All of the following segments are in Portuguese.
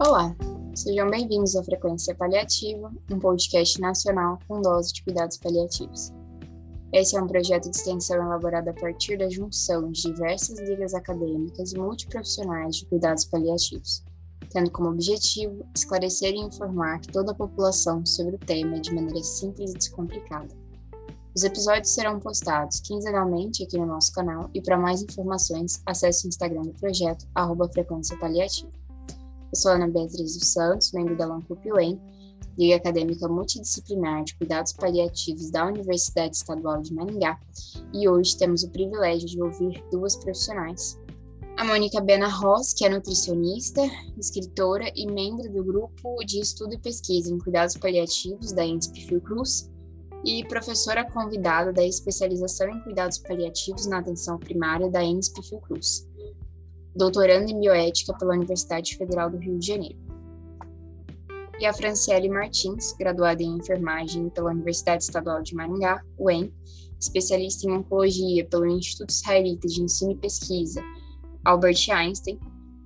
Olá, sejam bem-vindos à Frequência Paliativa, um podcast nacional com dose de cuidados paliativos. Esse é um projeto de extensão elaborado a partir da junção de diversas ligas acadêmicas e multiprofissionais de cuidados paliativos, tendo como objetivo esclarecer e informar toda a população sobre o tema de maneira simples e descomplicada. Os episódios serão postados quinzenalmente aqui no nosso canal e para mais informações, acesse o Instagram do projeto, arroba Frequência Paliativa. Eu sou Ana Beatriz dos Santos, membro da LANCUP UEM, Liga Acadêmica Multidisciplinar de Cuidados Paliativos da Universidade Estadual de Maringá, e hoje temos o privilégio de ouvir duas profissionais. A Mônica Bena Ross, que é nutricionista, escritora e membro do grupo de estudo e pesquisa em cuidados paliativos da INSP Fiocruz, e professora convidada da especialização em cuidados paliativos na atenção primária da INSP Fiocruz doutorando em bioética pela Universidade Federal do Rio de Janeiro. E a Franciele Martins, graduada em enfermagem pela Universidade Estadual de Maringá, UEM, especialista em oncologia pelo Instituto Israelita de Ensino e Pesquisa, Albert Einstein,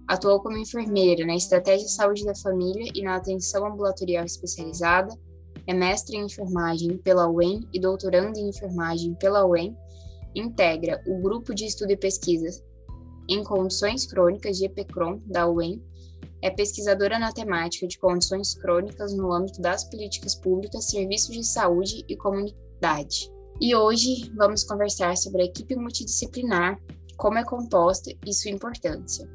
atuou como enfermeira na Estratégia de Saúde da Família e na Atenção Ambulatorial Especializada, é mestre em enfermagem pela UEM e doutorando em enfermagem pela UEM, integra o Grupo de Estudo e Pesquisa em Condições Crônicas de EPCRON, da UEM, é pesquisadora na temática de condições crônicas no âmbito das políticas públicas, serviços de saúde e comunidade. E hoje vamos conversar sobre a equipe multidisciplinar, como é composta e sua importância.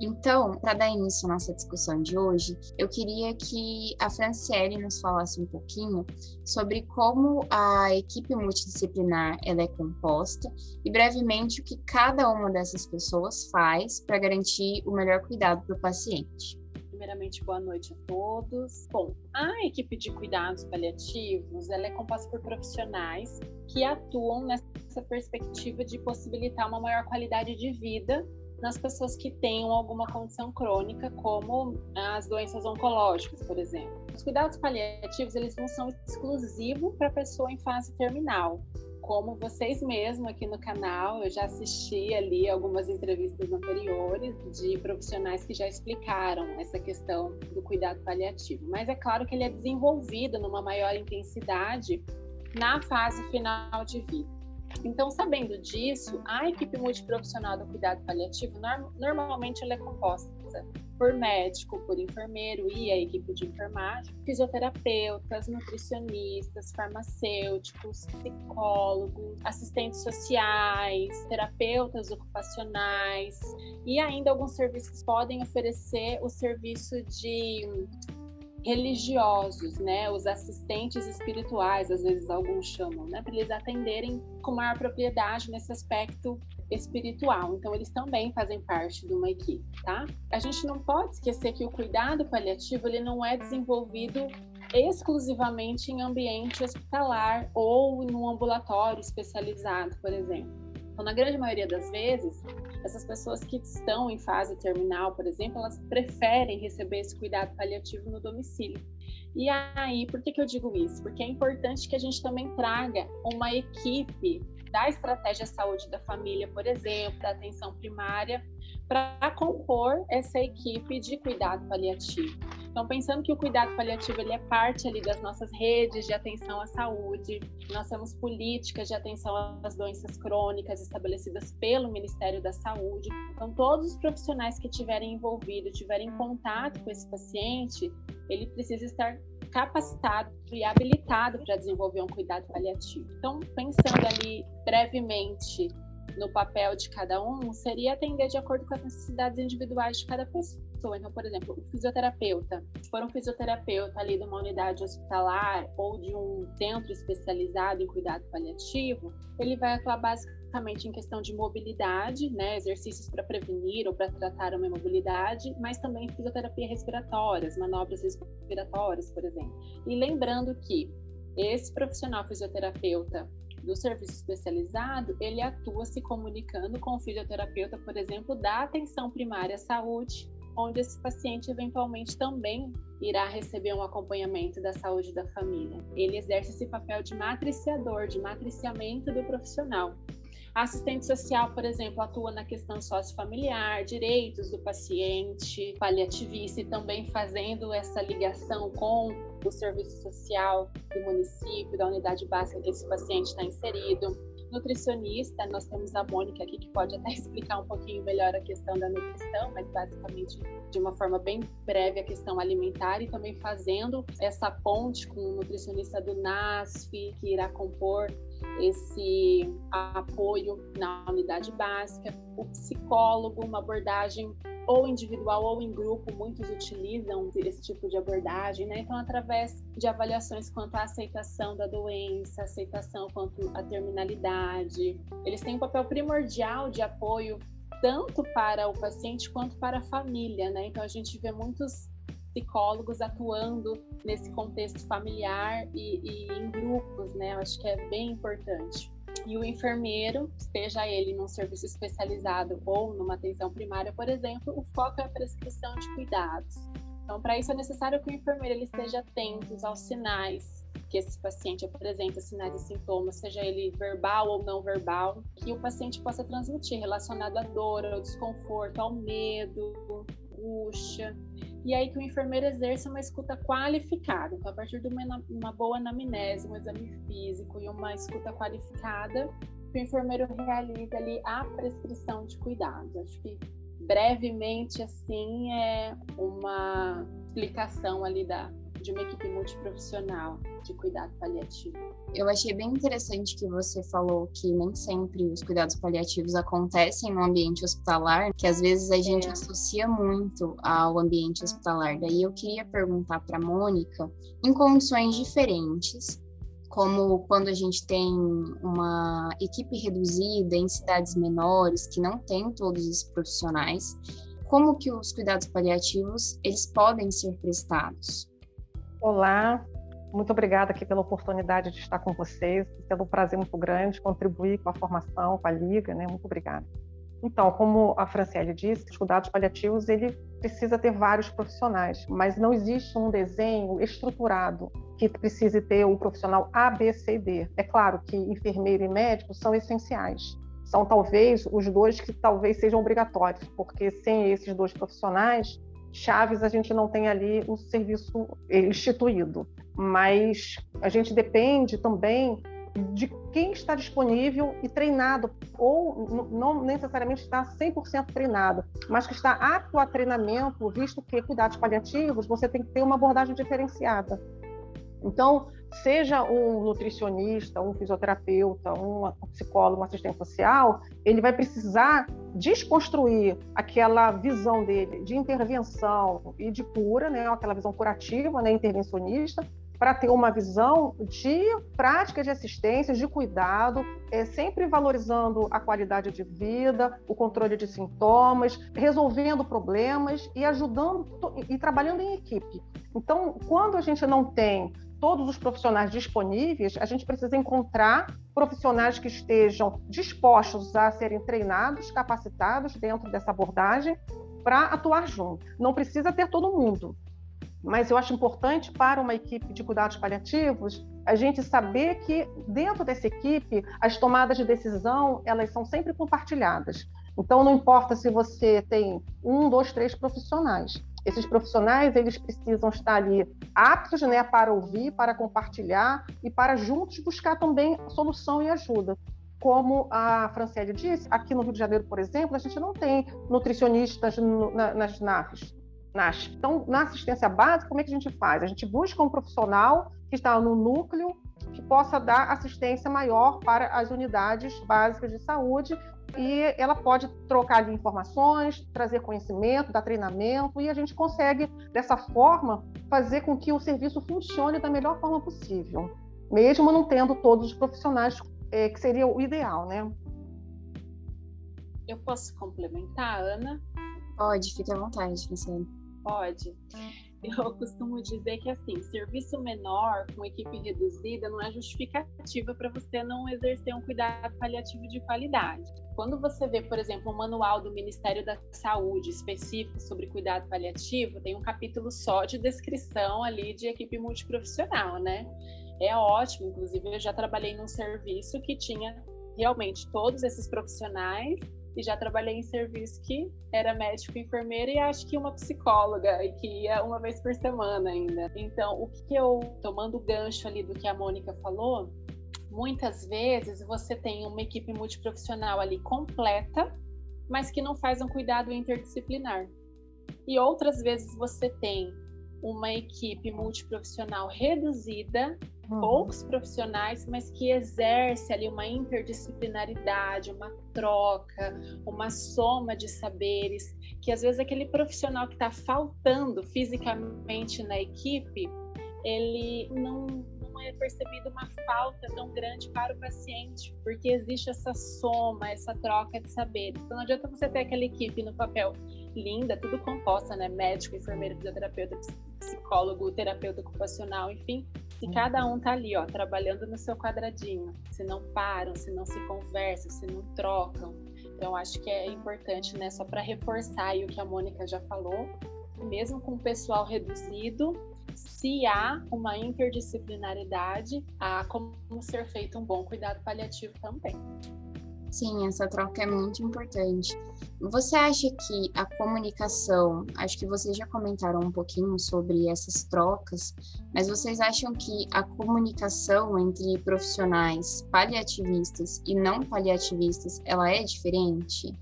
Então, para dar início à nossa discussão de hoje, eu queria que a Franciele nos falasse um pouquinho sobre como a equipe multidisciplinar ela é composta e brevemente o que cada uma dessas pessoas faz para garantir o melhor cuidado para o paciente. Primeiramente, boa noite a todos. Bom, a equipe de cuidados paliativos ela é composta por profissionais que atuam nessa perspectiva de possibilitar uma maior qualidade de vida nas pessoas que tenham alguma condição crônica, como as doenças oncológicas, por exemplo. Os cuidados paliativos, eles não são exclusivos para a pessoa em fase terminal. Como vocês mesmos aqui no canal, eu já assisti ali algumas entrevistas anteriores de profissionais que já explicaram essa questão do cuidado paliativo. Mas é claro que ele é desenvolvido numa maior intensidade na fase final de vida. Então, sabendo disso, a equipe multiprofissional do cuidado paliativo normalmente ela é composta por médico, por enfermeiro e a equipe de enfermagem, fisioterapeutas, nutricionistas, farmacêuticos, psicólogos, assistentes sociais, terapeutas ocupacionais e ainda alguns serviços podem oferecer o serviço de religiosos, né, os assistentes espirituais, às vezes alguns chamam, né, para eles atenderem com maior propriedade nesse aspecto espiritual. Então eles também fazem parte de uma equipe, tá? A gente não pode esquecer que o cuidado paliativo ele não é desenvolvido exclusivamente em ambiente hospitalar ou um ambulatório especializado, por exemplo. Então, na grande maioria das vezes, essas pessoas que estão em fase terminal, por exemplo, elas preferem receber esse cuidado paliativo no domicílio. E aí, por que, que eu digo isso? Porque é importante que a gente também traga uma equipe da estratégia saúde da família, por exemplo, da atenção primária, para compor essa equipe de cuidado paliativo. Então, pensando que o cuidado paliativo ele é parte ali das nossas redes de atenção à saúde, nós temos políticas de atenção às doenças crônicas estabelecidas pelo Ministério da Saúde. Então, todos os profissionais que estiverem envolvidos, tiverem contato com esse paciente, ele precisa estar capacitado e habilitado para desenvolver um cuidado paliativo. Então, pensando ali brevemente no papel de cada um, seria atender de acordo com as necessidades individuais de cada pessoa. Então, por exemplo, o fisioterapeuta, se for um fisioterapeuta ali de uma unidade hospitalar ou de um centro especializado em cuidado paliativo, ele vai atuar basicamente em questão de mobilidade, né, exercícios para prevenir ou para tratar uma imobilidade, mas também fisioterapia respiratória, manobras respiratórias, por exemplo. E lembrando que esse profissional fisioterapeuta do serviço especializado, ele atua se comunicando com o fisioterapeuta, por exemplo, da atenção primária à saúde, onde esse paciente eventualmente também irá receber um acompanhamento da saúde da família. Ele exerce esse papel de matriciador, de matriciamento do profissional. Assistente social, por exemplo, atua na questão sociofamiliar, direitos do paciente, paliativista e também fazendo essa ligação com o serviço social do município, da unidade básica que esse paciente está inserido. Nutricionista, nós temos a Mônica aqui que pode até explicar um pouquinho melhor a questão da nutrição, mas basicamente de uma forma bem breve a questão alimentar e também fazendo essa ponte com o nutricionista do NASF, que irá compor esse apoio na unidade básica, o psicólogo, uma abordagem ou individual ou em grupo, muitos utilizam esse tipo de abordagem, né? Então, através de avaliações quanto à aceitação da doença, aceitação quanto à terminalidade, eles têm um papel primordial de apoio tanto para o paciente quanto para a família, né? Então, a gente vê muitos psicólogos atuando nesse contexto familiar e, e em grupos, né? Eu acho que é bem importante. E o enfermeiro, seja ele num serviço especializado ou numa atenção primária, por exemplo, o foco é a prescrição de cuidados. Então, para isso é necessário que o enfermeiro ele esteja atento aos sinais que esse paciente apresenta, sinais e sintomas, seja ele verbal ou não verbal, que o paciente possa transmitir relacionado à dor, ao desconforto, ao medo, angústia. E aí que o enfermeiro exerce uma escuta qualificada. Então, a partir de uma, uma boa anamnese, um exame físico e uma escuta qualificada, o enfermeiro realiza ali a prescrição de cuidados. Acho que brevemente assim é uma explicação ali da, de uma equipe multiprofissional de cuidado paliativo. Eu achei bem interessante que você falou que nem sempre os cuidados paliativos acontecem no ambiente hospitalar, que às vezes a gente é. associa muito ao ambiente hospitalar. Daí eu queria perguntar para Mônica, em condições diferentes, como quando a gente tem uma equipe reduzida em cidades menores que não tem todos os profissionais, como que os cuidados paliativos eles podem ser prestados? Olá, muito obrigada aqui pela oportunidade de estar com vocês. Tendo um prazer muito grande contribuir com a formação, com a liga, né? Muito obrigada. Então, como a Franciele disse, os cuidados paliativos ele precisa ter vários profissionais, mas não existe um desenho estruturado que precise ter um profissional A, B, C D. É claro que enfermeiro e médico são essenciais. São talvez os dois que talvez sejam obrigatórios, porque sem esses dois profissionais chaves a gente não tem ali o serviço instituído, mas a gente depende também de quem está disponível e treinado, ou não necessariamente está 100% treinado, mas que está apto a treinamento, visto que cuidados paliativos você tem que ter uma abordagem diferenciada. Então, seja um nutricionista, um fisioterapeuta, um psicólogo, um assistente social, ele vai precisar desconstruir aquela visão dele de intervenção e de cura, né, aquela visão curativa, né, intervencionista, para ter uma visão de práticas de assistência, de cuidado, é, sempre valorizando a qualidade de vida, o controle de sintomas, resolvendo problemas e ajudando e trabalhando em equipe. Então, quando a gente não tem todos os profissionais disponíveis, a gente precisa encontrar profissionais que estejam dispostos a serem treinados, capacitados dentro dessa abordagem para atuar junto. Não precisa ter todo mundo, mas eu acho importante para uma equipe de cuidados paliativos a gente saber que dentro dessa equipe as tomadas de decisão elas são sempre compartilhadas. Então não importa se você tem um, dois, três profissionais. Esses profissionais eles precisam estar ali aptos, né, para ouvir, para compartilhar e para juntos buscar também solução e ajuda. Como a Franciele disse, aqui no Rio de Janeiro, por exemplo, a gente não tem nutricionistas nas NAFs. Então, na assistência básica, como é que a gente faz? A gente busca um profissional que está no núcleo que possa dar assistência maior para as unidades básicas de saúde e ela pode trocar ali informações, trazer conhecimento, dar treinamento e a gente consegue dessa forma fazer com que o serviço funcione da melhor forma possível, mesmo não tendo todos os profissionais é, que seria o ideal, né? Eu posso complementar, Ana? Pode, fique à vontade, Franciele. Pode eu costumo dizer que assim, serviço menor com equipe reduzida não é justificativa para você não exercer um cuidado paliativo de qualidade. Quando você vê, por exemplo, um manual do Ministério da Saúde específico sobre cuidado paliativo, tem um capítulo só de descrição ali de equipe multiprofissional, né? É ótimo, inclusive eu já trabalhei num serviço que tinha realmente todos esses profissionais e já trabalhei em serviço que era médico, enfermeira e acho que uma psicóloga e que ia uma vez por semana ainda. Então, o que eu tomando gancho ali do que a Mônica falou, muitas vezes você tem uma equipe multiprofissional ali completa, mas que não faz um cuidado interdisciplinar. E outras vezes você tem uma equipe multiprofissional reduzida. Poucos profissionais, mas que exerce ali uma interdisciplinaridade, uma troca, uma soma de saberes, que às vezes aquele profissional que está faltando fisicamente na equipe, ele não, não é percebido uma falta tão grande para o paciente, porque existe essa soma, essa troca de saberes. Então não adianta você ter aquela equipe no papel linda, tudo composta, né? Médico, enfermeiro, fisioterapeuta, psicólogo, terapeuta ocupacional, enfim. Se cada um tá ali, ó, trabalhando no seu quadradinho, se não param, se não se conversam, se não trocam. Então, acho que é importante, né, só para reforçar aí o que a Mônica já falou, mesmo com o pessoal reduzido, se há uma interdisciplinaridade, há como ser feito um bom cuidado paliativo também. Sim, essa troca é muito importante. Você acha que a comunicação, acho que vocês já comentaram um pouquinho sobre essas trocas, mas vocês acham que a comunicação entre profissionais paliativistas e não paliativistas, ela é diferente?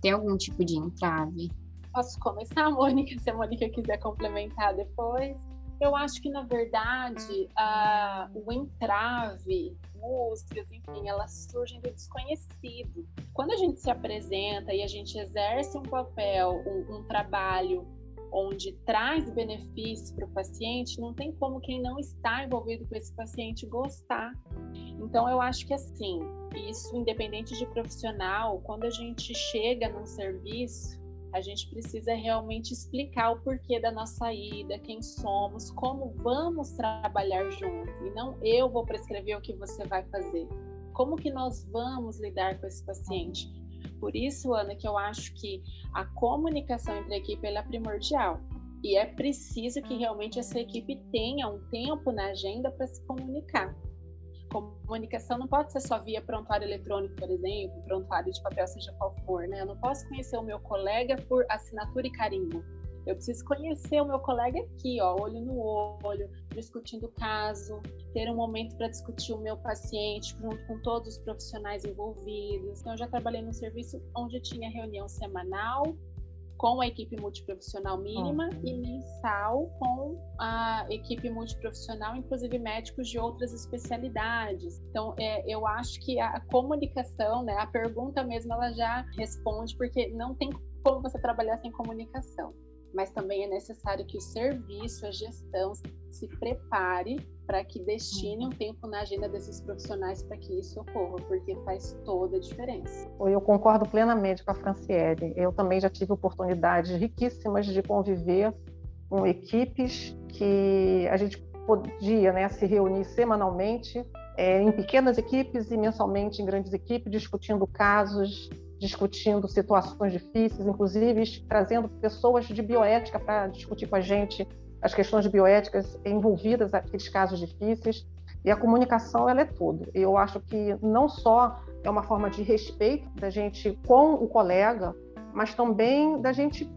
Tem algum tipo de entrave? Posso começar, Mônica, se a Mônica quiser complementar depois? Eu acho que, na verdade, a, o entrave, músicas, enfim, elas surgem do desconhecido. Quando a gente se apresenta e a gente exerce um papel, um, um trabalho onde traz benefícios para o paciente, não tem como quem não está envolvido com esse paciente gostar. Então, eu acho que assim, isso independente de profissional, quando a gente chega num serviço, a gente precisa realmente explicar o porquê da nossa ida, quem somos, como vamos trabalhar junto. E não eu vou prescrever o que você vai fazer. Como que nós vamos lidar com esse paciente? Por isso, Ana, que eu acho que a comunicação entre a equipe é primordial. E é preciso que realmente essa equipe tenha um tempo na agenda para se comunicar comunicação não pode ser só via prontuário eletrônico, por exemplo, prontuário de papel, seja qual for, né? Eu não posso conhecer o meu colega por assinatura e carimbo. Eu preciso conhecer o meu colega aqui, ó, olho no olho, discutindo o caso, ter um momento para discutir o meu paciente junto com todos os profissionais envolvidos. Então, eu já trabalhei num serviço onde tinha reunião semanal com a equipe multiprofissional mínima uhum. e mensal com a equipe multiprofissional, inclusive médicos de outras especialidades. Então, é, eu acho que a comunicação, né, a pergunta mesmo, ela já responde, porque não tem como você trabalhar sem comunicação mas também é necessário que o serviço, a gestão, se prepare para que destine um tempo na agenda desses profissionais para que isso ocorra, porque faz toda a diferença. Eu concordo plenamente com a Franciele. Eu também já tive oportunidades riquíssimas de conviver com equipes que a gente podia né, se reunir semanalmente é, em pequenas equipes e mensalmente em grandes equipes, discutindo casos discutindo situações difíceis, inclusive trazendo pessoas de bioética para discutir com a gente as questões bioéticas envolvidas naqueles casos difíceis. E a comunicação ela é tudo. Eu acho que não só é uma forma de respeito da gente com o colega, mas também da gente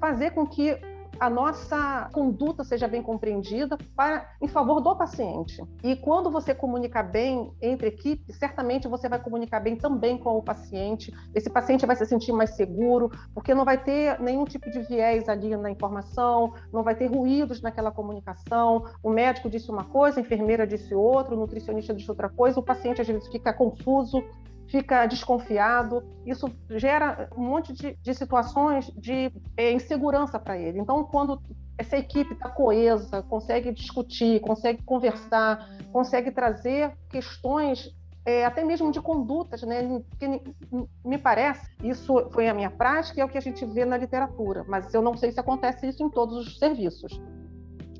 fazer com que a nossa conduta seja bem compreendida para, em favor do paciente. E quando você comunica bem entre equipes, certamente você vai comunicar bem também com o paciente. Esse paciente vai se sentir mais seguro, porque não vai ter nenhum tipo de viés ali na informação, não vai ter ruídos naquela comunicação. O médico disse uma coisa, a enfermeira disse outra, o nutricionista disse outra coisa, o paciente às vezes fica confuso fica desconfiado. Isso gera um monte de, de situações de é, insegurança para ele. Então, quando essa equipe está coesa, consegue discutir, consegue conversar, consegue trazer questões é, até mesmo de condutas, né? Me parece, isso foi a minha prática e é o que a gente vê na literatura, mas eu não sei se acontece isso em todos os serviços.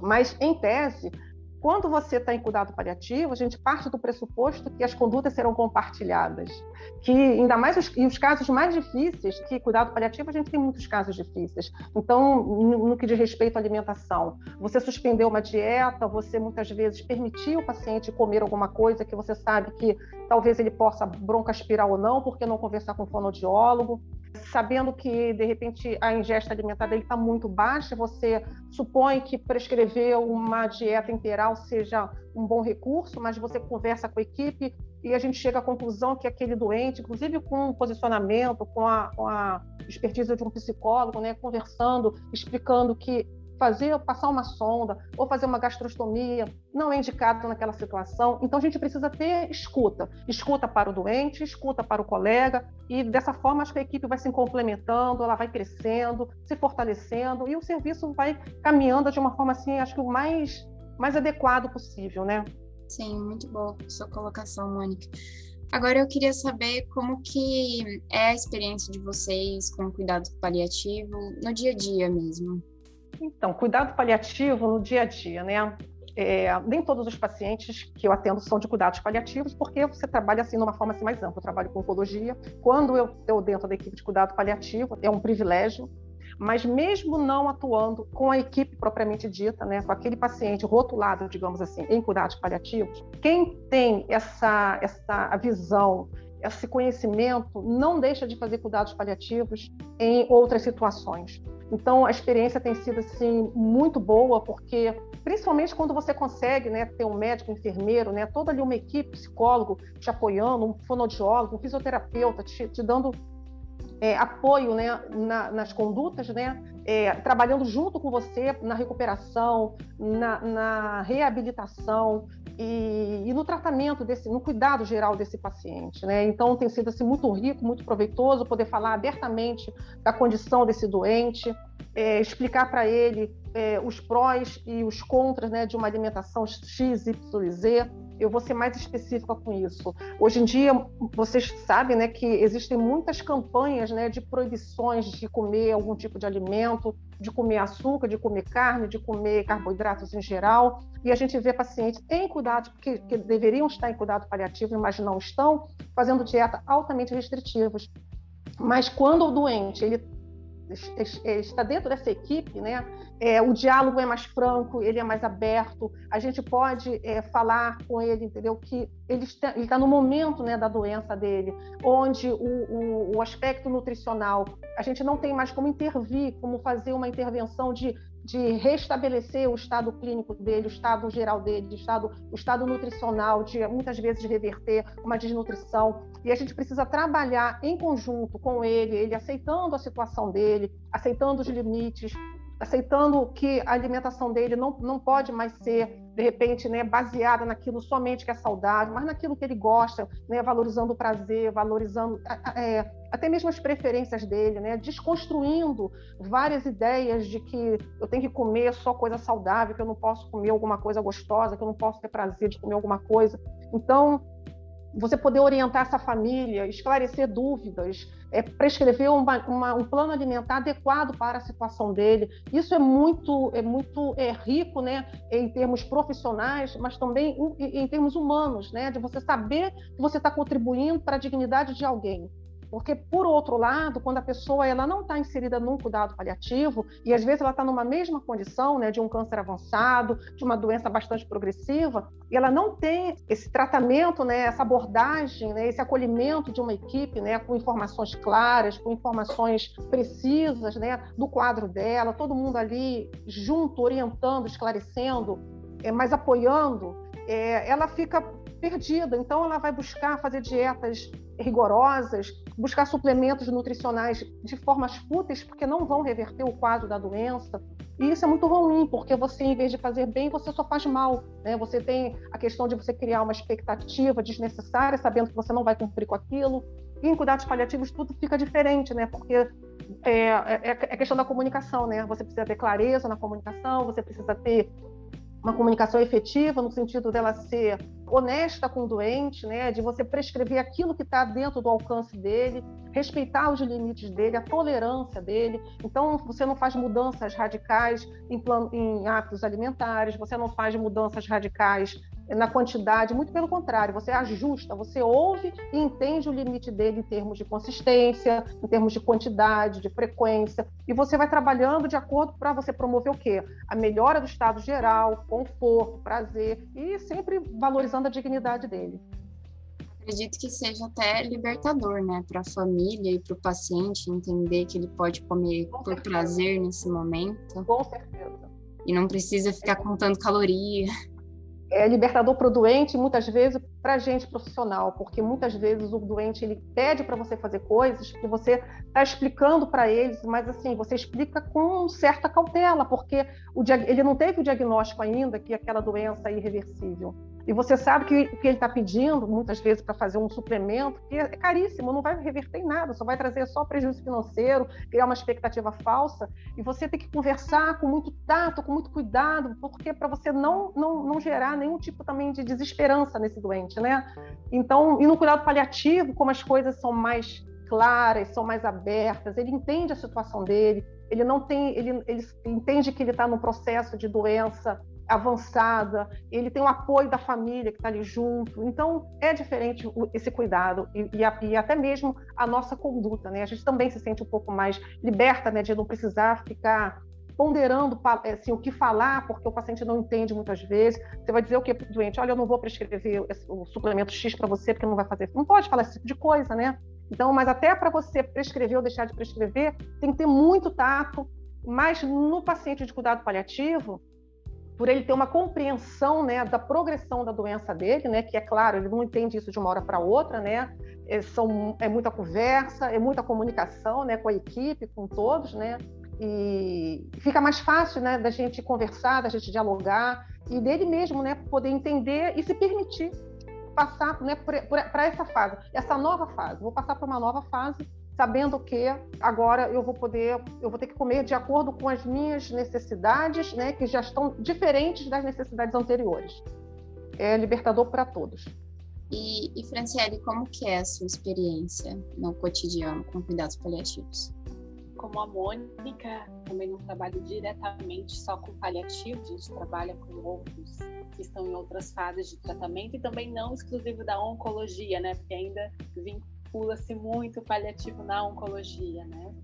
Mas, em tese, quando você está em cuidado paliativo, a gente parte do pressuposto que as condutas serão compartilhadas, que ainda mais os, os casos mais difíceis, que cuidado paliativo a gente tem muitos casos difíceis. Então, no, no que diz respeito à alimentação, você suspendeu uma dieta, você muitas vezes permitiu o paciente comer alguma coisa que você sabe que talvez ele possa broncoaspirar ou não, porque não conversar com o fonoaudiólogo sabendo que de repente a ingesta alimentar dele está muito baixa, você supõe que prescrever uma dieta integral seja um bom recurso, mas você conversa com a equipe e a gente chega à conclusão que aquele doente, inclusive com o posicionamento, com a, com a expertise de um psicólogo, né, conversando, explicando que fazer, passar uma sonda ou fazer uma gastrostomia não é indicado naquela situação. Então a gente precisa ter escuta, escuta para o doente, escuta para o colega e dessa forma acho que a equipe vai se complementando, ela vai crescendo, se fortalecendo e o serviço vai caminhando de uma forma assim, acho que o mais mais adequado possível, né? Sim, muito boa sua colocação, Mônica. Agora eu queria saber como que é a experiência de vocês com cuidado paliativo no dia a dia mesmo. Então, cuidado paliativo no dia a dia, né? É, nem todos os pacientes que eu atendo são de cuidados paliativos, porque você trabalha assim de uma forma assim, mais ampla. Eu trabalho com oncologia. Quando eu estou dentro da equipe de cuidado paliativo, é um privilégio. Mas mesmo não atuando com a equipe propriamente dita, né, com aquele paciente rotulado, digamos assim, em cuidados paliativos, quem tem essa, essa visão esse conhecimento não deixa de fazer cuidados paliativos em outras situações. Então, a experiência tem sido assim muito boa, porque principalmente quando você consegue, né, ter um médico, um enfermeiro, né, toda ali uma equipe, psicólogo te apoiando, um fonoaudiólogo, um fisioterapeuta te, te dando é, apoio né, na, nas condutas, né, é, trabalhando junto com você na recuperação, na, na reabilitação e, e, no tratamento desse, no cuidado geral desse paciente, né? Então tem sido assim muito rico, muito proveitoso poder falar abertamente da condição desse doente, é, explicar para ele é, os prós e os contras, né, de uma alimentação X, Y, Z eu vou ser mais específica com isso. Hoje em dia, vocês sabem né, que existem muitas campanhas né, de proibições de comer algum tipo de alimento, de comer açúcar, de comer carne, de comer carboidratos em geral. E a gente vê pacientes em cuidado, que, que deveriam estar em cuidado paliativo, mas não estão, fazendo dieta altamente restritivas. Mas quando o doente ele está dentro dessa equipe, né, é, o diálogo é mais franco, ele é mais aberto, a gente pode é, falar com ele, entendeu? Que ele está, ele está no momento né, da doença dele, onde o, o, o, aspecto nutricional, a gente não tem mais como intervir, como fazer uma intervenção de, de restabelecer o estado clínico dele, o estado geral dele, o estado, o estado nutricional, de muitas vezes reverter uma desnutrição. E a gente precisa trabalhar em conjunto com ele, ele aceitando a situação dele, aceitando os limites, aceitando que a alimentação dele não, não pode mais ser, de repente, né, baseada naquilo somente que é saudável, mas naquilo que ele gosta, né, valorizando o prazer, valorizando é, até mesmo as preferências dele, né, desconstruindo várias ideias de que eu tenho que comer só coisa saudável, que eu não posso comer alguma coisa gostosa, que eu não posso ter prazer de comer alguma coisa. Então, você poder orientar essa família, esclarecer dúvidas, é, prescrever uma, uma, um plano alimentar adequado para a situação dele. Isso é muito, é muito é, rico, né, em termos profissionais, mas também em, em termos humanos, né, de você saber que você está contribuindo para a dignidade de alguém. Porque, por outro lado, quando a pessoa ela não está inserida num cuidado paliativo, e às vezes ela está numa mesma condição né, de um câncer avançado, de uma doença bastante progressiva, e ela não tem esse tratamento, né, essa abordagem, né, esse acolhimento de uma equipe né, com informações claras, com informações precisas né, do quadro dela, todo mundo ali junto, orientando, esclarecendo, é, mas apoiando, é, ela fica perdida. Então, ela vai buscar fazer dietas rigorosas, buscar suplementos nutricionais de formas fúteis, porque não vão reverter o quadro da doença. E isso é muito ruim, porque você, em vez de fazer bem, você só faz mal. Né? Você tem a questão de você criar uma expectativa desnecessária, sabendo que você não vai cumprir com aquilo. E em cuidados paliativos tudo fica diferente, né? Porque é, é, é questão da comunicação, né? Você precisa ter clareza na comunicação, você precisa ter uma comunicação efetiva no sentido dela ser honesta com o doente, né, de você prescrever aquilo que está dentro do alcance dele, respeitar os limites dele, a tolerância dele. Então, você não faz mudanças radicais em, plano, em hábitos alimentares, você não faz mudanças radicais na quantidade, muito pelo contrário, você ajusta, você ouve e entende o limite dele em termos de consistência, em termos de quantidade, de frequência, e você vai trabalhando de acordo para você promover o quê? A melhora do estado geral, conforto, prazer e sempre valorizando a dignidade dele. Acredito que seja até libertador, né, para a família e para o paciente entender que ele pode comer Com por certeza. prazer nesse momento. Com certeza. E não precisa ficar contando caloria é libertador para o doente, muitas vezes para a gente profissional, porque muitas vezes o doente ele pede para você fazer coisas que você está explicando para eles, mas assim você explica com certa cautela, porque o, ele não teve o diagnóstico ainda que aquela doença é irreversível. E você sabe que o que ele está pedindo, muitas vezes, para fazer um suplemento, que é caríssimo, não vai reverter em nada, só vai trazer só prejuízo financeiro, criar uma expectativa falsa. E você tem que conversar com muito tato, com muito cuidado, porque para você não, não, não gerar nenhum tipo também de desesperança nesse doente, né? Então, e no cuidado paliativo, como as coisas são mais claras, são mais abertas, ele entende a situação dele, ele não tem, ele, ele entende que ele está no processo de doença avançada, ele tem o apoio da família que está ali junto. Então, é diferente esse cuidado e, e, e, até mesmo a nossa conduta, né? A gente também se sente um pouco mais liberta, né, de não precisar ficar ponderando assim, o que falar, porque o paciente não entende muitas vezes. Você vai dizer o que doente? Olha, eu não vou prescrever o suplemento X para você porque não vai fazer. Não pode falar esse tipo de coisa, né? Então, mas até para você prescrever ou deixar de prescrever, tem que ter muito tato. Mas no paciente de cuidado paliativo, por ele ter uma compreensão né, da progressão da doença dele, né, que é claro, ele não entende isso de uma hora para outra, né, é, são, é muita conversa, é muita comunicação né, com a equipe, com todos, né, e fica mais fácil né, da gente conversar, da gente dialogar, e dele mesmo né, poder entender e se permitir passar né, para essa fase, essa nova fase. Vou passar para uma nova fase sabendo que agora eu vou poder, eu vou ter que comer de acordo com as minhas necessidades, né, que já estão diferentes das necessidades anteriores. É libertador para todos. E, e Franciele, como que é a sua experiência no cotidiano com cuidados paliativos? Como a Mônica, também não trabalho diretamente só com paliativo, a gente trabalha com outros que estão em outras fases de tratamento e também não exclusivo da oncologia, né? Porque ainda vincula-se muito o paliativo na oncologia, né?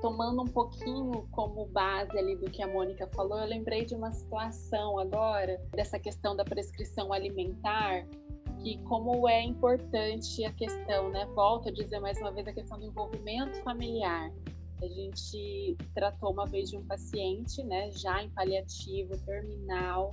Tomando um pouquinho como base ali do que a Mônica falou, eu lembrei de uma situação agora, dessa questão da prescrição alimentar, que como é importante a questão, né? Volto a dizer mais uma vez a questão do envolvimento familiar. A gente tratou uma vez de um paciente, né, já em paliativo, terminal,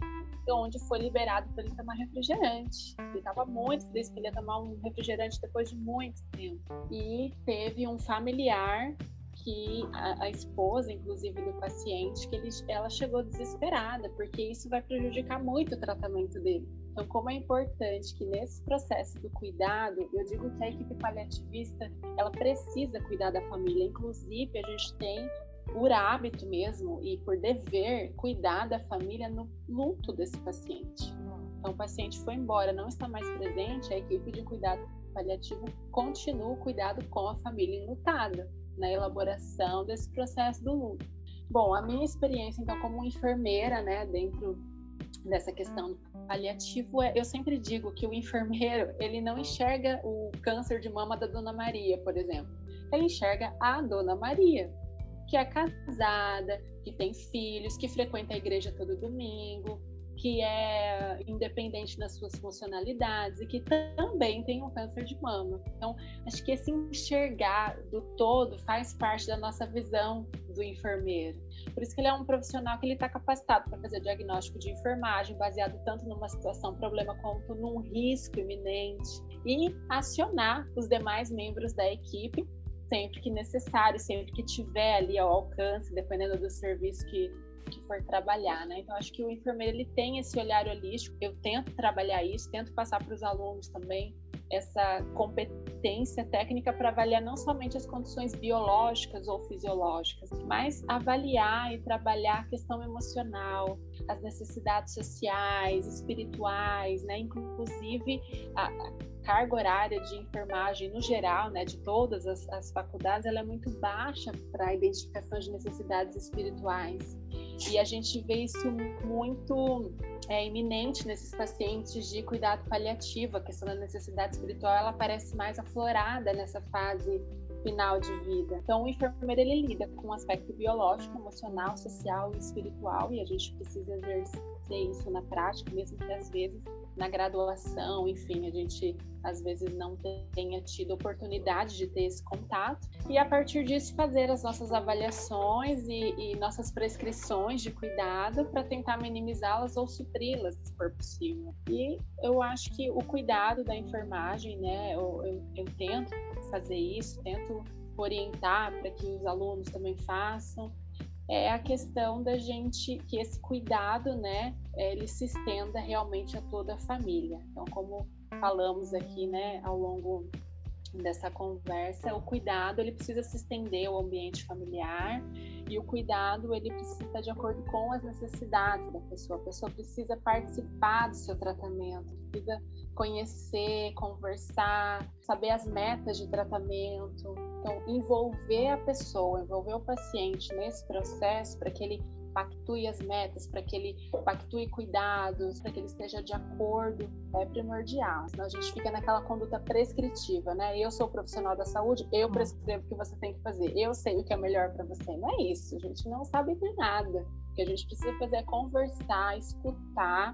onde foi liberado para ele tomar refrigerante. Ele estava muito feliz que ele ia tomar um refrigerante depois de muito tempo. E teve um familiar que a, a, esposa, inclusive do paciente, que ele, ela chegou desesperada, porque isso vai prejudicar muito o tratamento dele. Então, como é importante que nesse processo do cuidado, eu digo que a equipe paliativista, ela precisa cuidar da família. Inclusive, a gente tem por hábito mesmo e por dever cuidar da família no luto desse paciente. Então, o paciente foi embora, não está mais presente, a equipe de cuidado paliativo continua o cuidado com a família enlutada, na elaboração desse processo do luto. Bom, a minha experiência, então, como enfermeira, né, dentro dessa questão paliativo, é, eu sempre digo que o enfermeiro, ele não enxerga o câncer de mama da Dona Maria, por exemplo. Ele enxerga a Dona Maria, que é casada, que tem filhos, que frequenta a igreja todo domingo, que é independente nas suas funcionalidades e que também tem um câncer de mama. Então, acho que esse enxergar do todo faz parte da nossa visão do enfermeiro. Por isso que ele é um profissional que ele está capacitado para fazer diagnóstico de enfermagem, baseado tanto numa situação, problema, quanto num risco iminente e acionar os demais membros da equipe sempre que necessário, sempre que tiver ali ao alcance, dependendo do serviço que, que for trabalhar, né? Então acho que o enfermeiro ele tem esse olhar holístico. Eu tento trabalhar isso, tento passar para os alunos também essa competência técnica para avaliar não somente as condições biológicas ou fisiológicas, mas avaliar e trabalhar a questão emocional, as necessidades sociais, espirituais, né? Inclusive a, carga horária de enfermagem no geral, né, de todas as, as faculdades, ela é muito baixa para a identificação de necessidades espirituais. E a gente vê isso muito é, iminente nesses pacientes de cuidado paliativo. A questão da necessidade espiritual, ela parece mais aflorada nessa fase final de vida. Então, o enfermeiro ele lida com o aspecto biológico, emocional, social e espiritual, e a gente precisa exercer isso na prática, mesmo que às vezes na graduação, enfim, a gente às vezes não tenha tido oportunidade de ter esse contato e a partir disso fazer as nossas avaliações e, e nossas prescrições de cuidado para tentar minimizá-las ou supri-las, se for possível. E eu acho que o cuidado da enfermagem, né, eu, eu, eu tento fazer isso, tento orientar para que os alunos também façam é a questão da gente que esse cuidado, né, ele se estenda realmente a toda a família. Então, como falamos aqui, né, ao longo dessa conversa, o cuidado ele precisa se estender ao ambiente familiar e o cuidado ele precisa estar de acordo com as necessidades da pessoa. A pessoa precisa participar do seu tratamento, precisa conhecer, conversar, saber as metas de tratamento. Então, envolver a pessoa, envolver o paciente nesse processo para que ele pactue as metas, para que ele pactue cuidados, para que ele esteja de acordo, é primordial. Senão a gente fica naquela conduta prescritiva, né? Eu sou profissional da saúde, eu uhum. prescrevo o que você tem que fazer, eu sei o que é melhor para você. Não é isso, a gente não sabe de nada. O que a gente precisa fazer é conversar, escutar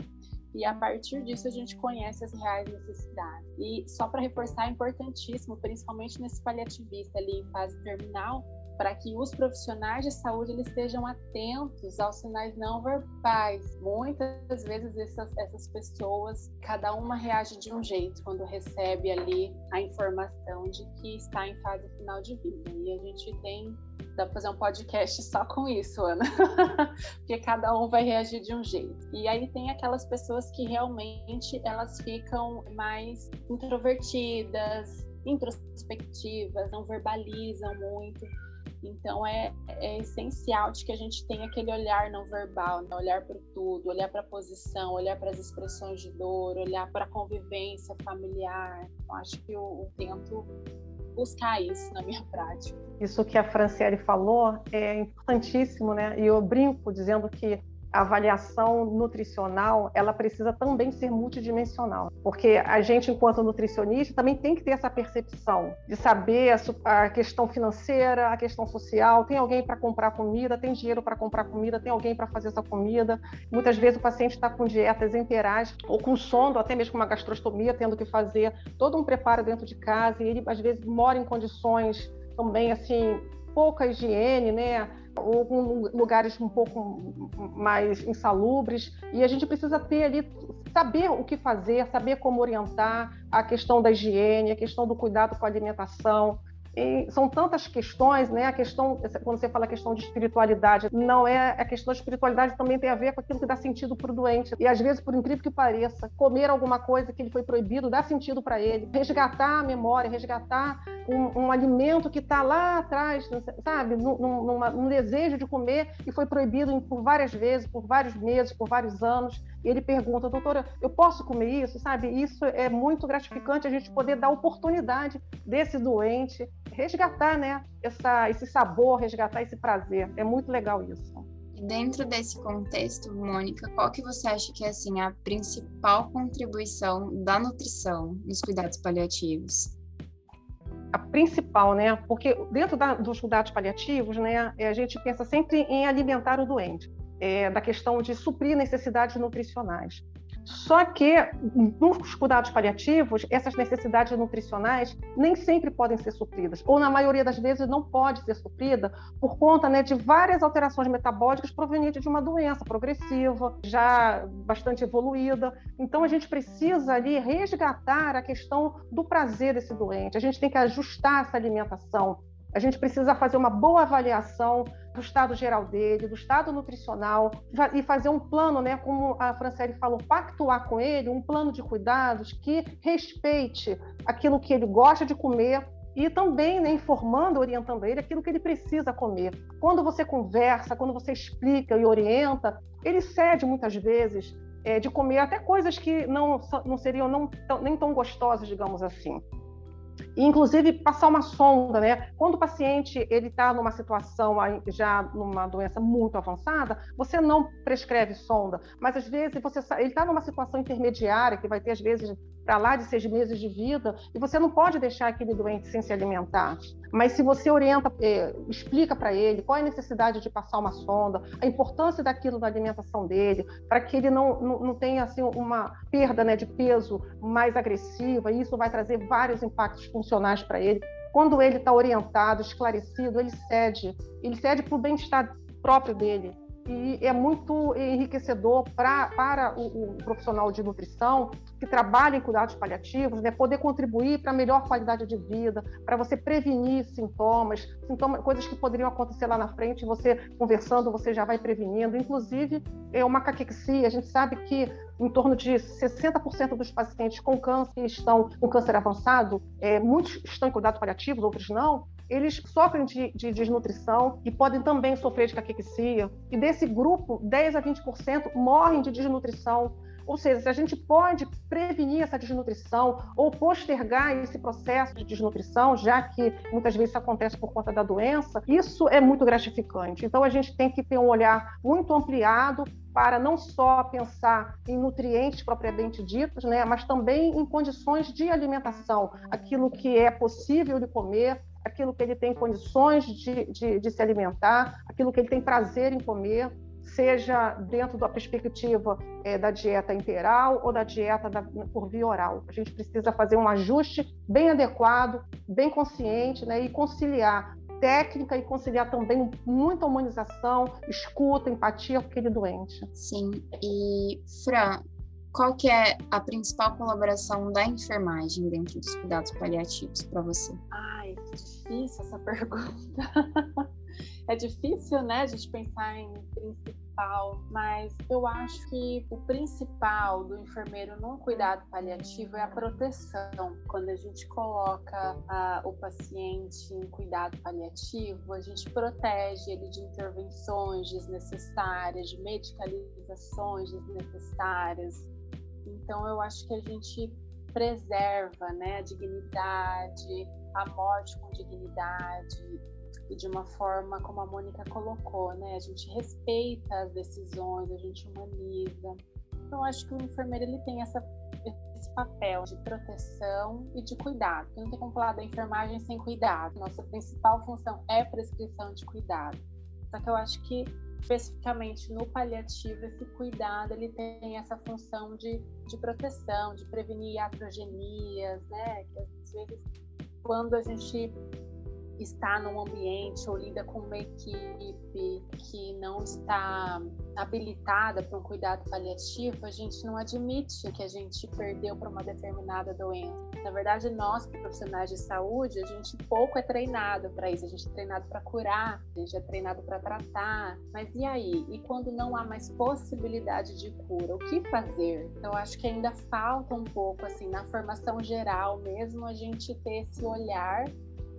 e a partir disso a gente conhece as reais necessidades. E só para reforçar, é importantíssimo, principalmente nesse paliativista ali em fase terminal, para que os profissionais de saúde eles estejam atentos aos sinais não verbais. Muitas vezes essas, essas pessoas, cada uma reage de um jeito quando recebe ali a informação de que está em fase final de vida. E a gente tem dá para fazer um podcast só com isso, Ana, porque cada um vai reagir de um jeito. E aí tem aquelas pessoas que realmente elas ficam mais introvertidas, introspectivas, não verbalizam muito. Então é, é essencial de que a gente tenha aquele olhar não verbal, né? olhar para tudo, olhar para a posição, olhar para as expressões de dor, olhar para a convivência familiar. Então, acho que eu, eu tento buscar isso na minha prática. Isso que a Franciele falou é importantíssimo, né? E eu brinco dizendo que a avaliação nutricional ela precisa também ser multidimensional, porque a gente, enquanto nutricionista, também tem que ter essa percepção de saber a, questão financeira, a questão social. Tem alguém para comprar comida, tem dinheiro para comprar comida, tem alguém para fazer essa comida. Muitas vezes o paciente está com dietas enterais ou com sono, até mesmo com uma gastrostomia, tendo que fazer todo um preparo dentro de casa e ele às vezes mora em condições também assim pouca higiene, né? Ou com lugares um pouco mais insalubres, e a gente precisa ter ali, saber o que fazer, saber como orientar a questão da higiene, a questão do cuidado com a alimentação, são tantas questões, né? A questão, quando você fala a questão de espiritualidade, não é a questão de espiritualidade também tem a ver com aquilo que dá sentido para o doente. E às vezes, por incrível que pareça, comer alguma coisa que ele foi proibido dá sentido para ele. Resgatar a memória, resgatar um, um alimento que está lá atrás, sabe, num, num desejo de comer e foi proibido por várias vezes, por vários meses, por vários anos. E ele pergunta, doutora, eu posso comer isso? Sabe, isso é muito gratificante a gente poder dar oportunidade desse doente resgatar, né, essa, esse sabor, resgatar esse prazer. É muito legal isso. Dentro desse contexto, Mônica, qual que você acha que é assim a principal contribuição da nutrição nos cuidados paliativos? a principal, né? Porque dentro da, dos cuidados paliativos, né, a gente pensa sempre em alimentar o doente, é, da questão de suprir necessidades nutricionais. Só que nos cuidados paliativos, essas necessidades nutricionais nem sempre podem ser supridas, ou na maioria das vezes não pode ser suprida por conta né, de várias alterações metabólicas provenientes de uma doença progressiva, já bastante evoluída. Então a gente precisa ali resgatar a questão do prazer desse doente. A gente tem que ajustar essa alimentação. A gente precisa fazer uma boa avaliação do estado geral dele, do estado nutricional, e fazer um plano, né, como a Franciele falou, pactuar com ele um plano de cuidados que respeite aquilo que ele gosta de comer, e também né, informando, orientando ele aquilo que ele precisa comer. Quando você conversa, quando você explica e orienta, ele cede muitas vezes é, de comer até coisas que não, não seriam não, nem tão gostosas, digamos assim. Inclusive passar uma sonda, né? Quando o paciente ele está numa situação já numa doença muito avançada, você não prescreve sonda, mas às vezes você ele está numa situação intermediária que vai ter às vezes para lá de seis meses de vida e você não pode deixar aquele doente sem se alimentar. Mas se você orienta, é, explica para ele qual é a necessidade de passar uma sonda, a importância daquilo na alimentação dele, para que ele não, não, não, tenha assim, uma perda né, de peso mais agressiva, e isso vai trazer vários impactos funcionais para ele. Quando ele está orientado, esclarecido, ele cede, ele cede para o bem-estar próprio dele e é muito enriquecedor pra, para o, o, profissional de nutrição que trabalha em cuidados paliativos, né, poder contribuir para melhor qualidade de vida, para você prevenir sintomas, sintomas, coisas que poderiam acontecer lá na frente, você conversando, você já vai prevenindo. Inclusive, é uma caquexia, a gente sabe que em torno de 60% dos pacientes com câncer estão com câncer avançado, é, muitos estão em cuidados paliativos, outros não, eles sofrem de, de, desnutrição e podem também sofrer de caquexia. E desse grupo, 10 a 20% morrem de desnutrição. Ou seja, se a gente pode prevenir essa desnutrição ou postergar esse processo de desnutrição, já que muitas vezes isso acontece por conta da doença, isso é muito gratificante. Então a gente tem que ter um olhar muito ampliado para não só pensar em nutrientes propriamente ditos, né, mas também em condições de alimentação, aquilo que é possível de comer, aquilo que ele tem condições de, de, de se alimentar, aquilo que ele tem prazer em comer, seja dentro da perspectiva é, da dieta integral ou da dieta da, por via oral. A gente precisa fazer um ajuste bem adequado, bem consciente, né, e conciliar técnica e conciliar também muita humanização, escuta, empatia com aquele doente. Sim, e Fran, qual que é a principal colaboração da enfermagem dentro dos cuidados paliativos para você? Ai, que difícil essa pergunta. é difícil, né, a gente pensar em principal, mas eu acho que o principal do enfermeiro no cuidado paliativo é a proteção. Quando a gente coloca a, o paciente em cuidado paliativo, a gente protege ele de intervenções desnecessárias, de medicalizações desnecessárias, então, eu acho que a gente preserva né, a dignidade, a morte com dignidade, e de uma forma como a Mônica colocou, né? A gente respeita as decisões, a gente humaniza. Então, acho que o enfermeiro ele tem essa, esse papel de proteção e de cuidado. Porque não tem como falar da enfermagem sem cuidado. Nossa principal função é prescrição de cuidado. Só que eu acho que especificamente no paliativo, esse cuidado ele tem essa função de, de proteção, de prevenir iatrogenias, né? Que às vezes quando a gente está num ambiente ou lida com uma equipe que não está habilitada para um cuidado paliativo, a gente não admite que a gente perdeu para uma determinada doença. Na verdade, nós, profissionais de saúde, a gente pouco é treinado para isso. A gente é treinado para curar, a gente é treinado para tratar. Mas e aí? E quando não há mais possibilidade de cura, o que fazer? Eu acho que ainda falta um pouco, assim, na formação geral mesmo, a gente ter esse olhar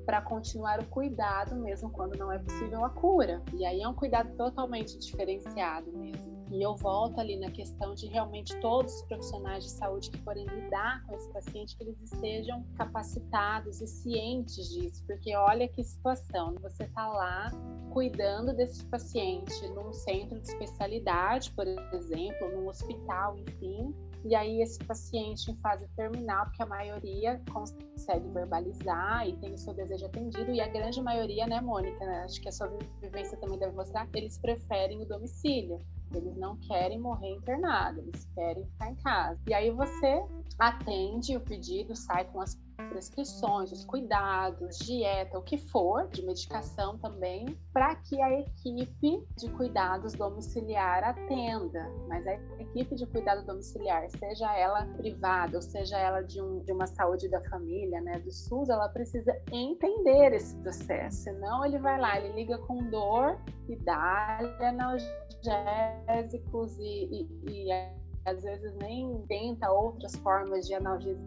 para continuar o cuidado mesmo quando não é possível a cura. E aí é um cuidado totalmente diferenciado mesmo. E eu volto ali na questão de realmente todos os profissionais de saúde que forem lidar com esse paciente, que eles estejam capacitados e cientes disso, porque olha que situação, você está lá cuidando desse paciente num centro de especialidade, por exemplo, num hospital, enfim, e aí esse paciente em fase terminal, porque a maioria consegue verbalizar e tem o seu desejo atendido, e a grande maioria, né, Mônica, né, acho que a sua vivência também deve mostrar, eles preferem o domicílio. Eles não querem morrer internado, eles querem ficar em casa. E aí você atende o pedido, sai com as prescrições, os cuidados, dieta, o que for, de medicação também, para que a equipe de cuidados domiciliar atenda. Mas a equipe de cuidado domiciliar, seja ela privada ou seja ela de, um, de uma saúde da família, né, do SUS, ela precisa entender esse processo. Senão ele vai lá, ele liga com dor e dá-lhe analgésicos e, e, e às vezes nem tenta outras formas de analgesia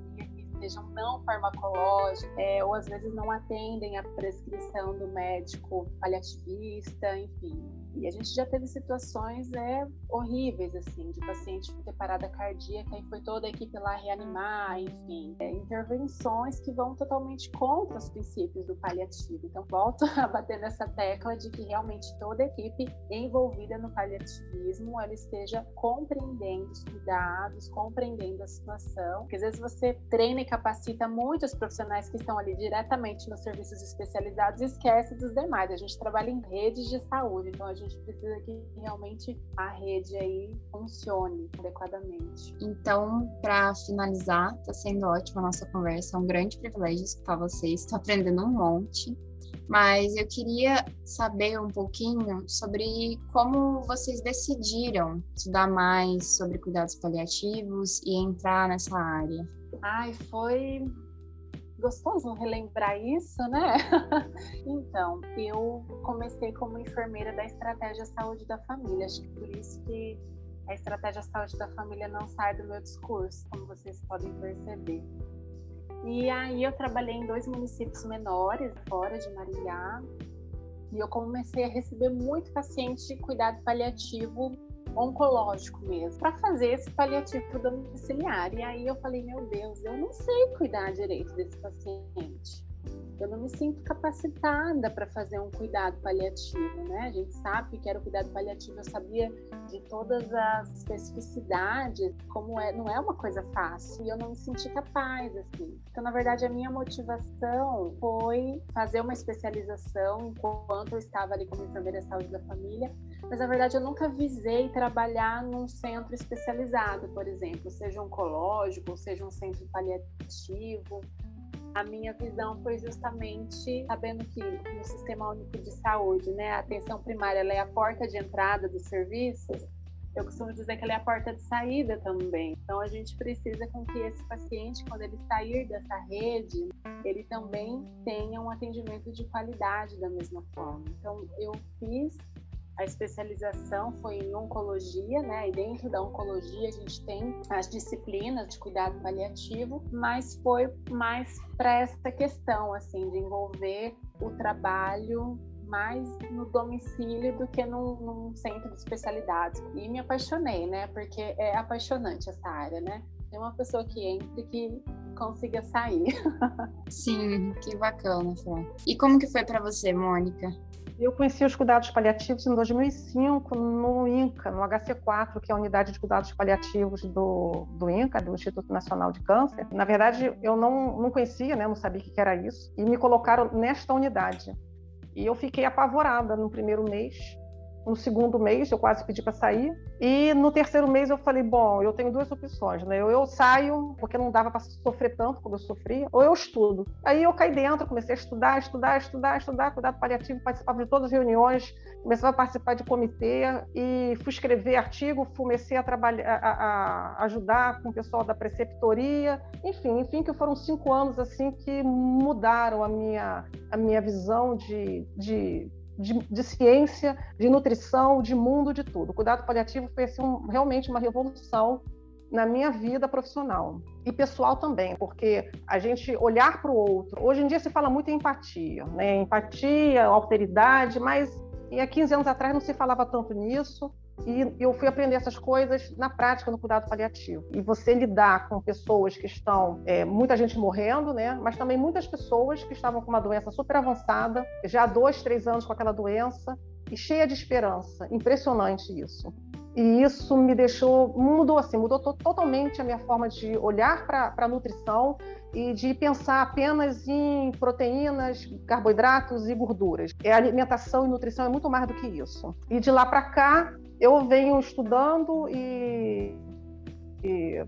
sejam não farmacológicas, é, ou às vezes não atendem à prescrição do médico paliativista, enfim. E a gente já teve situações é, horríveis, assim, de paciente ter parada cardíaca e foi toda a equipe lá reanimar, enfim. É, intervenções que vão totalmente contra os princípios do paliativo. Então, volto a bater nessa tecla de que realmente toda a equipe envolvida no paliativismo, ela esteja compreendendo os cuidados, compreendendo a situação. Porque às vezes você treina e capacita muitos profissionais que estão ali diretamente nos serviços especializados e esquece dos demais. A gente trabalha em redes de saúde, então a gente precisa que realmente a rede aí funcione adequadamente. Então, para finalizar, está sendo ótima a nossa conversa, é um grande privilégio escutar vocês, estou aprendendo um monte. Mas eu queria saber um pouquinho sobre como vocês decidiram estudar mais sobre cuidados paliativos e entrar nessa área. Ai, foi gostoso relembrar isso, né? então, eu comecei como enfermeira da Estratégia Saúde da Família. Acho que por isso que a Estratégia Saúde da Família não sai do meu discurso, como vocês podem perceber. E aí eu trabalhei em dois municípios menores, fora de Maringá, e eu comecei a receber muito paciente de cuidado paliativo oncológico mesmo, para fazer esse paliativo domiciliar. E aí eu falei, meu Deus, eu não sei cuidar direito desse paciente. Eu não me sinto capacitada para fazer um cuidado paliativo, né? A gente sabe que era o cuidado paliativo, eu sabia de todas as especificidades, como é, não é uma coisa fácil, e eu não me senti capaz, assim. Então, na verdade, a minha motivação foi fazer uma especialização enquanto eu estava ali como enfermeira de saúde da família, mas na verdade eu nunca visei trabalhar num centro especializado, por exemplo, seja oncológico, seja um centro paliativo. A minha visão foi justamente sabendo que no Sistema Único de Saúde, né, a atenção primária é a porta de entrada dos serviços. Eu costumo dizer que ela é a porta de saída também. Então a gente precisa com que esse paciente, quando ele sair dessa rede, ele também tenha um atendimento de qualidade da mesma forma. Então eu fiz a especialização foi em oncologia, né? E dentro da oncologia a gente tem as disciplinas de cuidado paliativo, mas foi mais para essa questão, assim, de envolver o trabalho mais no domicílio do que num, num centro de especialidades. E me apaixonei, né? Porque é apaixonante essa área, né? Tem uma pessoa que entre que consiga sair. Sim, que bacana, Fran. E como que foi para você, Mônica? Eu conheci os cuidados paliativos em 2005 no INCA, no HC4, que é a unidade de cuidados paliativos do, do INCA, do Instituto Nacional de Câncer. Na verdade, eu não, não conhecia, né, não sabia o que era isso, e me colocaram nesta unidade. E eu fiquei apavorada no primeiro mês, no segundo mês, eu quase pedi para sair. E no terceiro mês eu falei, bom, eu tenho duas opções, né? Ou eu saio, porque não dava para sofrer tanto como eu sofria, ou eu estudo. Aí eu caí dentro, comecei a estudar, estudar, estudar, estudar, cuidado paliativo, participava de todas as reuniões, comecei a participar de comitê e fui escrever artigo, comecei a trabalhar, a, a ajudar com o pessoal da preceptoria, enfim, enfim, que foram cinco anos assim que mudaram a minha, a minha visão de, de de, de, ciência, de nutrição, de mundo, de tudo. O cuidado paliativo foi assim, um, realmente uma revolução na minha vida profissional e pessoal também, porque a gente olhar para o outro. Hoje em dia se fala muito em empatia, né? Empatia, alteridade, mas e há 15 anos atrás não se falava tanto nisso. E eu fui aprender essas coisas na prática no cuidado paliativo. E você lidar com pessoas que estão, é, muita gente morrendo, né? Mas também muitas pessoas que estavam com uma doença super avançada, já há dois, três anos com aquela doença e cheia de esperança. Impressionante isso. E isso me deixou, mudou assim, mudou totalmente a minha forma de olhar para a nutrição e de pensar apenas em proteínas, carboidratos e gorduras. É alimentação e nutrição é muito mais do que isso. E de lá para cá, eu venho estudando e, e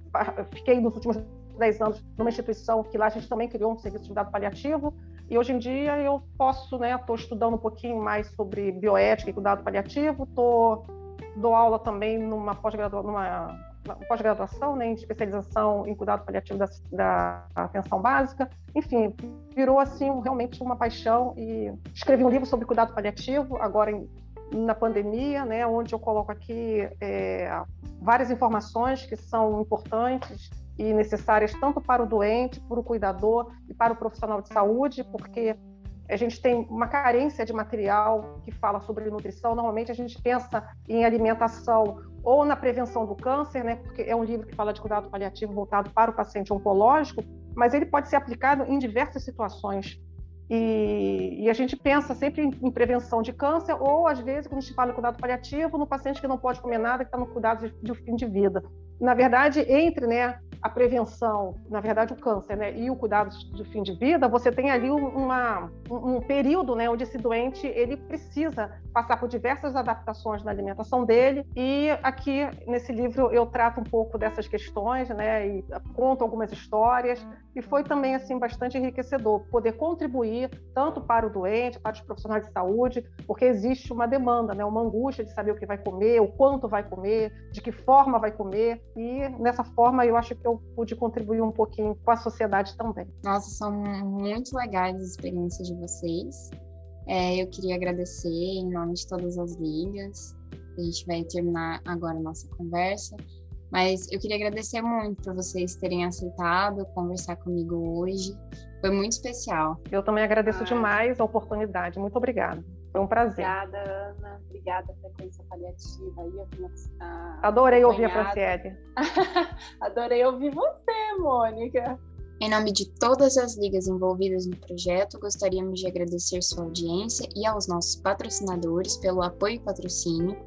fiquei nos últimos 10 anos numa instituição que lá a gente também criou um serviço de cuidado paliativo e hoje em dia eu posso, né, estou estudando um pouquinho mais sobre bioética e cuidado paliativo, tô, dou aula também numa pós-graduação, pós-graduação, né, em especialização em cuidado paliativo da, da, atenção básica. Enfim, virou assim realmente uma paixão e escrevi um livro sobre cuidado paliativo agora em na pandemia, né, onde eu coloco aqui é, várias informações que são importantes e necessárias tanto para o doente, para o cuidador e para o profissional de saúde, porque a gente tem uma carência de material que fala sobre nutrição. Normalmente a gente pensa em alimentação ou na prevenção do câncer, né, porque é um livro que fala de cuidado paliativo voltado para o paciente oncológico, mas ele pode ser aplicado em diversas situações. E, e, a gente pensa sempre em, em, prevenção de câncer, ou às vezes, quando a gente fala em cuidado paliativo, no paciente que não pode comer nada, que está no cuidado de, de fim de vida. Na verdade, entre né, a prevenção, na verdade o câncer, né, e o cuidado de fim de vida, você tem ali uma, um, período, né, onde esse doente ele precisa passar por diversas adaptações na alimentação dele. E aqui nesse livro eu trato um pouco dessas questões, né, e conto algumas histórias. E foi também assim bastante enriquecedor poder contribuir tanto para o doente, para os profissionais de saúde, porque existe uma demanda, né, uma angústia de saber o que vai comer, o quanto vai comer, de que forma vai comer. E nessa forma eu acho que eu pude contribuir um pouquinho com a sociedade também. Nossa, são muito legais as experiências de vocês. É, eu queria agradecer em nome de todas as ligas. A gente vai terminar agora a nossa conversa. Mas eu queria agradecer muito por vocês terem aceitado conversar comigo hoje. Foi muito especial. Eu também agradeço ah. demais a oportunidade. Muito obrigada. Foi um prazer. Obrigada, Ana. Obrigada, Frequência Paliativa. Aí, a, Adorei ouvir a Franciele. Adorei ouvir você, Mônica. Em nome de todas as ligas envolvidas no projeto, gostaríamos de agradecer sua audiência e aos nossos patrocinadores pelo apoio e patrocínio.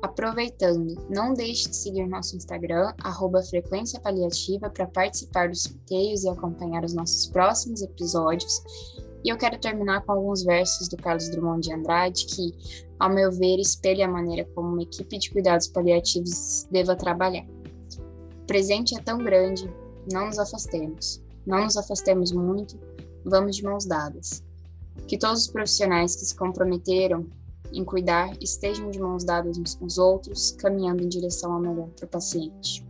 Aproveitando, não deixe de seguir nosso Instagram, arroba Frequência Paliativa, para participar dos sorteios e acompanhar os nossos próximos episódios. E eu quero terminar com alguns versos do Carlos Drummond de Andrade que, ao meu ver, espelha a maneira como uma equipe de cuidados paliativos deva trabalhar. O presente é tão grande, não nos afastemos. Não nos afastemos muito, vamos de mãos dadas. Que todos os profissionais que se comprometeram em cuidar estejam de mãos dadas uns com os outros, caminhando em direção ao melhor para o paciente.